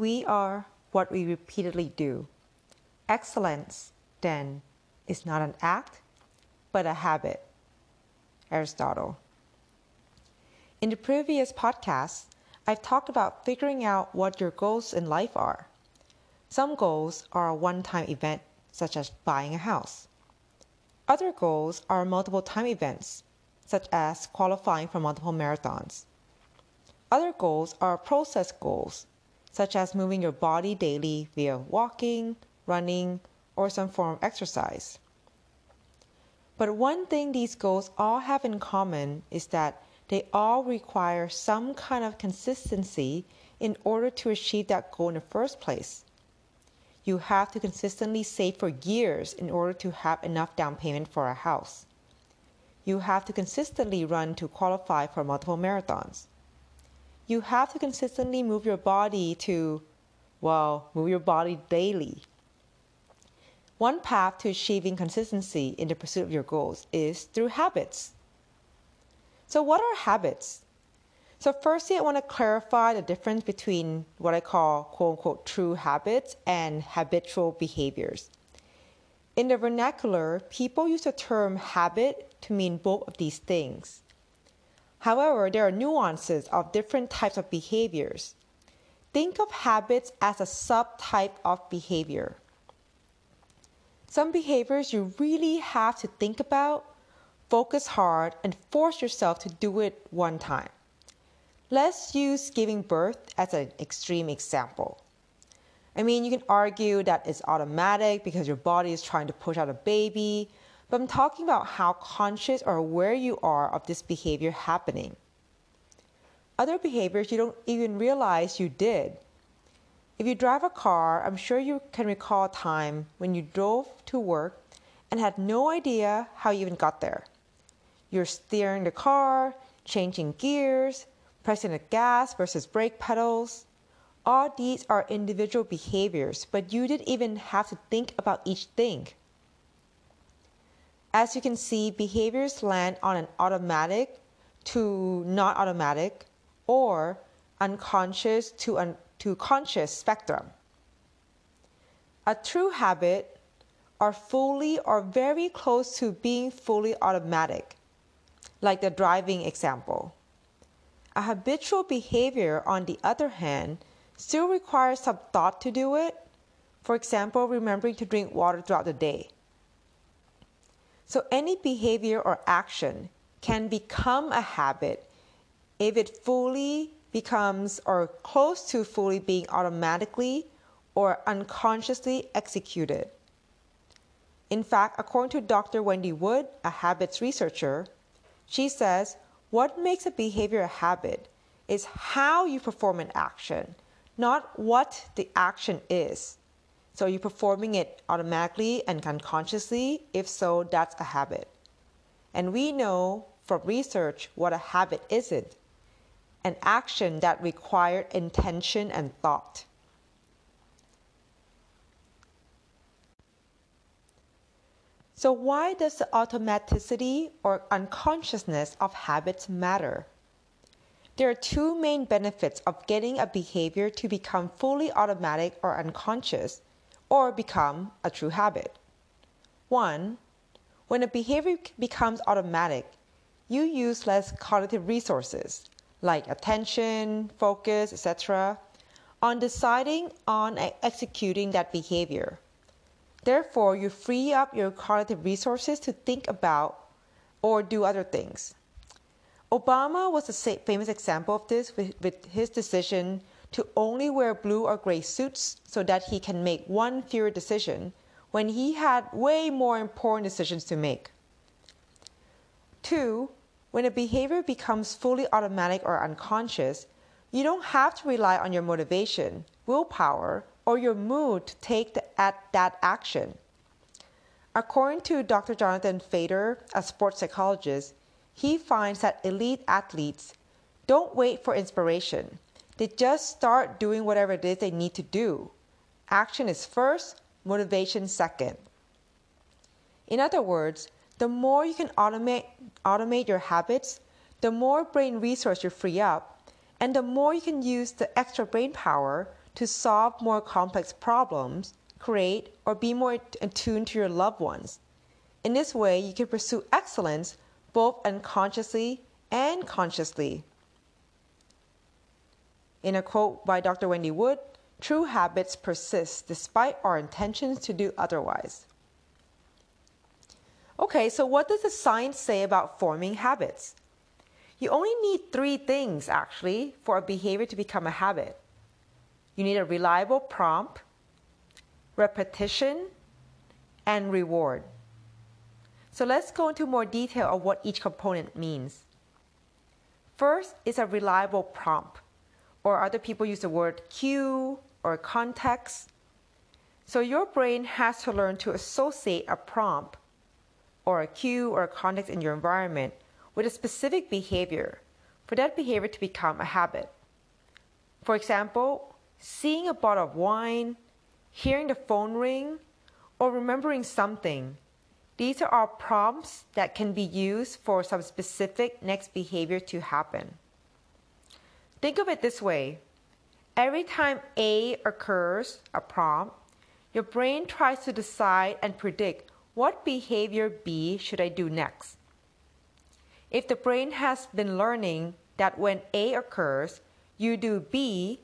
We are what we repeatedly do. Excellence, then, is not an act, but a habit. Aristotle. In the previous podcast, I've talked about figuring out what your goals in life are. Some goals are a one time event, such as buying a house. Other goals are multiple time events, such as qualifying for multiple marathons. Other goals are process goals, such as moving your body daily via walking, running, or some form of exercise. But one thing these goals all have in common is that they all require some kind of consistency in order to achieve that goal in the first place. You have to consistently save for years in order to have enough down payment for a house. You have to consistently run to qualify for multiple marathons. You have to consistently move your body to, well, move your body daily. One path to achieving consistency in the pursuit of your goals is through habits. So, what are habits? So, firstly, I want to clarify the difference between what I call quote unquote true habits and habitual behaviors. In the vernacular, people use the term habit to mean both of these things. However, there are nuances of different types of behaviors. Think of habits as a subtype of behavior. Some behaviors you really have to think about, focus hard, and force yourself to do it one time. Let's use giving birth as an extreme example. I mean, you can argue that it's automatic because your body is trying to push out a baby, but I'm talking about how conscious or aware you are of this behavior happening. Other behaviors you don't even realize you did. If you drive a car, I'm sure you can recall a time when you drove to work and had no idea how you even got there. You're steering the car, changing gears, pressing the gas versus brake pedals. All these are individual behaviors, but you didn't even have to think about each thing. As you can see, behaviors land on an automatic to not automatic or unconscious to, un- to conscious spectrum. A true habit are fully or very close to being fully automatic, like the driving example. A habitual behavior, on the other hand, still requires some thought to do it. For example, remembering to drink water throughout the day. So, any behavior or action can become a habit if it fully becomes or close to fully being automatically or unconsciously executed. In fact, according to Dr. Wendy Wood, a habits researcher, she says what makes a behavior a habit is how you perform an action, not what the action is. So you're performing it automatically and unconsciously? If so, that's a habit. And we know from research what a habit isn't an action that required intention and thought. So, why does the automaticity or unconsciousness of habits matter? There are two main benefits of getting a behavior to become fully automatic or unconscious, or become a true habit. One, when a behavior becomes automatic, you use less cognitive resources like attention, focus, etc., on deciding on executing that behavior. Therefore, you free up your cognitive resources to think about or do other things. Obama was a famous example of this with, with, his decision to only wear blue or gray suits so that he can make one fewer decision when he had way more important decisions to make. Two, when a behavior becomes fully automatic or unconscious, you don't have to rely on your motivation, willpower, or your mood to take the, at that action. According to Dr. Jonathan Fader, a sports psychologist, he finds that elite athletes don't wait for inspiration. They just start doing whatever it is they need to do. Action is first, motivation second. In other words, the more you can automate, automate your habits, the more brain resource you free up, and the more you can use the extra brain power to solve more complex problems, create, or be more attuned to your loved ones. In this way, you can pursue excellence both unconsciously and consciously. In a quote by Dr. Wendy Wood, true habits persist despite our intentions to do otherwise. Okay, so what does the science say about forming habits? You only need three things actually for a behavior to become a habit. You need a reliable prompt, repetition, and reward. So let's go into more detail of what each component means. First is a reliable prompt, or other people use the word cue or context. So your brain has to learn to associate a prompt or a cue or a context in your environment with a specific behavior for that behavior to become a habit. For example, seeing a bottle of wine, hearing the phone ring, or remembering something. These are all prompts that can be used for some specific next behavior to happen. Think of it this way every time A occurs, a prompt, your brain tries to decide and predict what behavior B should I do next. If the brain has been learning that when A occurs, you do B,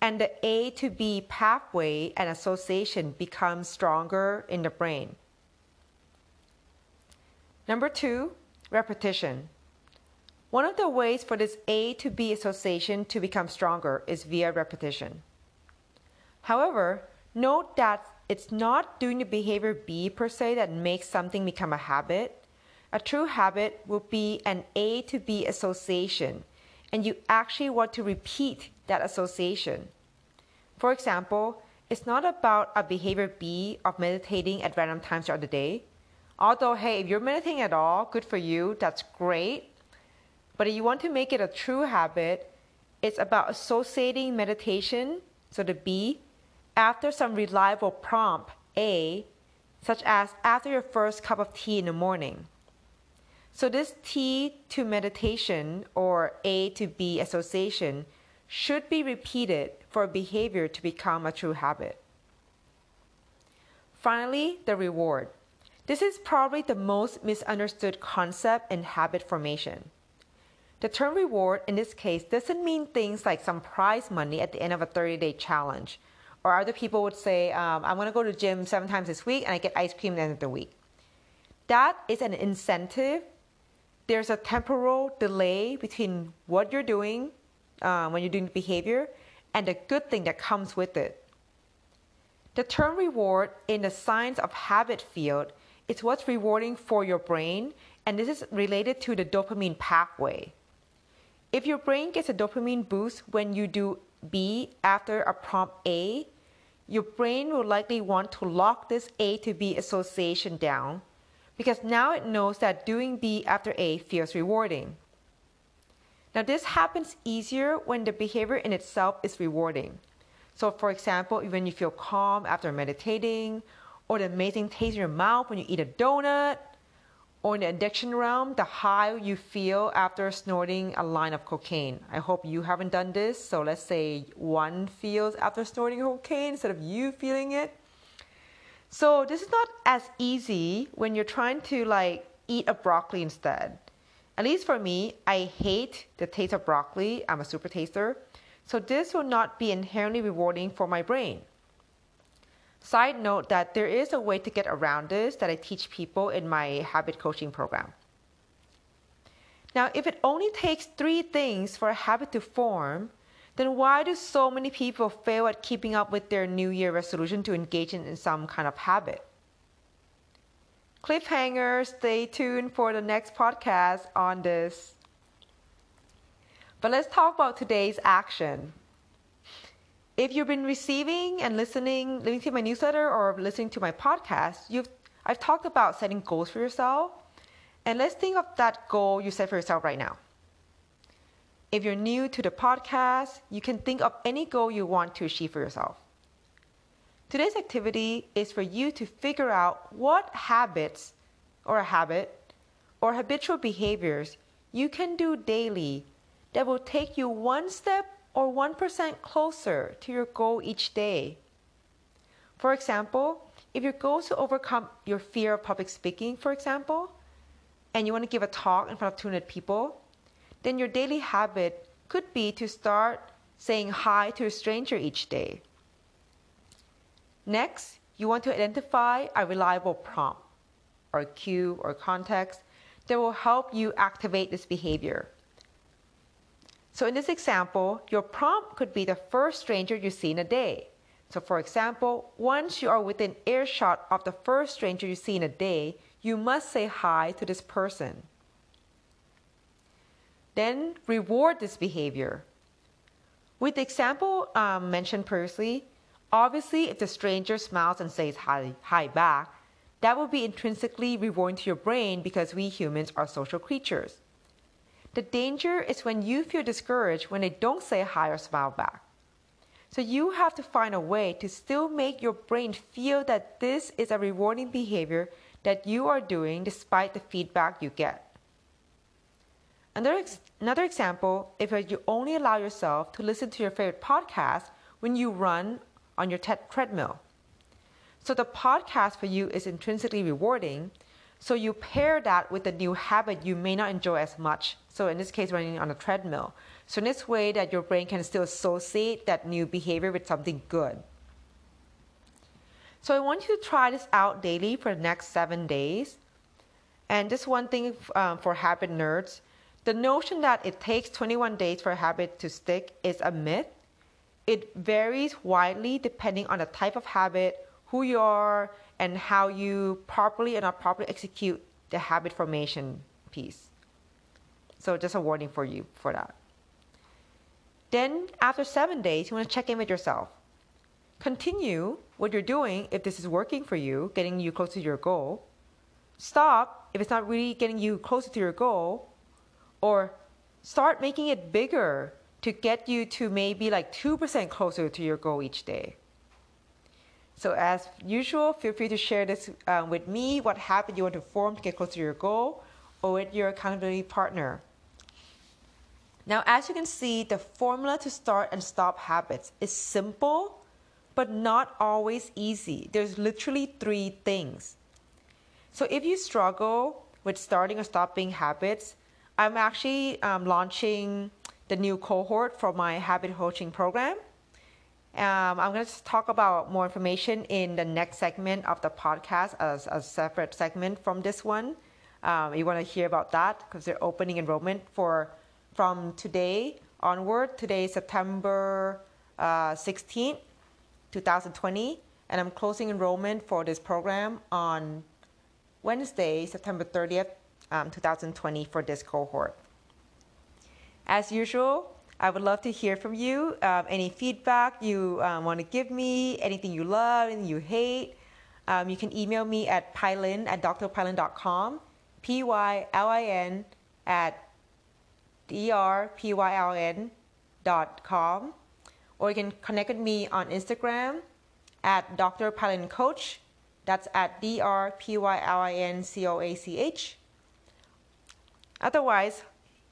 and the A to B pathway and association becomes stronger in the brain. Number two, repetition. One of the ways for this A to B association to become stronger is via repetition. However, note that it's not doing the behavior B per se that makes something become a habit. A true habit will be an A to B association, and you actually want to repeat that association. For example, it's not about a behavior B of meditating at random times throughout the day. Although, hey, if you're meditating at all, good for you, that's great. But if you want to make it a true habit, it's about associating meditation, so the B, after some reliable prompt, A, such as after your first cup of tea in the morning. So, this tea to meditation or A to B association should be repeated for a behavior to become a true habit. Finally, the reward. This is probably the most misunderstood concept in habit formation. The term reward in this case doesn't mean things like some prize money at the end of a 30 day challenge or other people would say, um, I'm going to go to gym seven times this week and I get ice cream at the end of the week. That is an incentive. There's a temporal delay between what you're doing uh, when you're doing the behavior and the good thing that comes with it. The term reward in the science of habit field is what's rewarding for your brain, and this is related to the dopamine pathway. If your brain gets a dopamine boost when you do B after a prompt A, your brain will likely want to lock this A to B association down because now it knows that doing B after A feels rewarding. Now, this happens easier when the behavior in itself is rewarding. So, for example, when you feel calm after meditating, or the amazing taste in your mouth when you eat a donut, or in the addiction realm, the high you feel after snorting a line of cocaine. I hope you haven't done this. So let's say one feels after snorting cocaine instead of you feeling it. So this is not as easy when you're trying to like eat a broccoli instead. At least for me, I hate the taste of broccoli. I'm a super taster. So this will not be inherently rewarding for my brain. Side note that there is a way to get around this that I teach people in my habit coaching program. Now, if it only takes three things for a habit to form, then why do so many people fail at keeping up with their New Year resolution to engage in some kind of habit? Cliffhanger, stay tuned for the next podcast on this. But let's talk about today's action if you've been receiving and listening, listening to my newsletter or listening to my podcast, you've I've talked about setting goals for yourself. And let's think of that goal you set for yourself right now. If you're new to the podcast, you can think of any goal you want to achieve for yourself. Today's activity is for you to figure out what habits or a habit or habitual behaviors you can do daily that will take you one step or 1% closer to your goal each day. For example, if your goal is to overcome your fear of public speaking, for example, and you want to give a talk in front of 200 people, then your daily habit could be to start saying hi to a stranger each day. Next, you want to identify a reliable prompt or cue or context that will help you activate this behavior. So in this example, your prompt could be the first stranger you see in a day. So for example, once you are within earshot of the first stranger you see in a day, you must say hi to this person. Then reward this behavior. With the example um, mentioned previously, obviously if the stranger smiles and says hi, hi back, that will be intrinsically rewarding to your brain because we humans are social creatures. The danger is when you feel discouraged when they don't say hi or smile back. So you have to find a way to still make your brain feel that this is a rewarding behavior that you are doing despite the feedback you get. Another, another example, if you only allow yourself to listen to your favorite podcast when you run on your treadmill. So the podcast for you is intrinsically rewarding, so you pair that with a new habit you may not enjoy as much. So in this case, running on a treadmill. So in this way that your brain can still associate that new behavior with something good. So I want you to try this out daily for the next seven days. And just one thing um, for habit nerds, the notion that it takes 21 days for a habit to stick is a myth. It varies widely depending on the type of habit, who you are, and how you properly and not properly execute the habit formation piece. So just a warning for you for that. Then after seven days, you want to check in with yourself. Continue what you're doing if this is working for you, getting you closer to your goal. Stop if it's not really getting you closer to your goal, or start making it bigger to get you to maybe like 2% closer to your goal each day. So as usual, feel free to share this uh, with me, what habit you want to form to get closer to your goal, or with your accountability partner. Now, as you can see, the formula to start and stop habits is simple, but not always easy. There's literally three things. So if you struggle with starting or stopping habits, I'm actually um, launching the new cohort for my habit coaching program. Um, I'm going to talk about more information in the next segment of the podcast as a separate segment from this one. Um, you want to hear about that because they're opening enrollment for from today onward. Today is September uh, 16th, 2020, and I'm closing enrollment for this program on Wednesday, September 30th, um, 2020 for this cohort. As usual, I would love to hear from you. Um, any feedback you um, want to give me, anything you love, anything you hate, um, you can email me at pylin at drpylin.com, P Y L I N at drpylin dot com, or you can connect with me on Instagram at Dr. Pylin Coach. That's at D R P Y L I N C O A C H. Otherwise,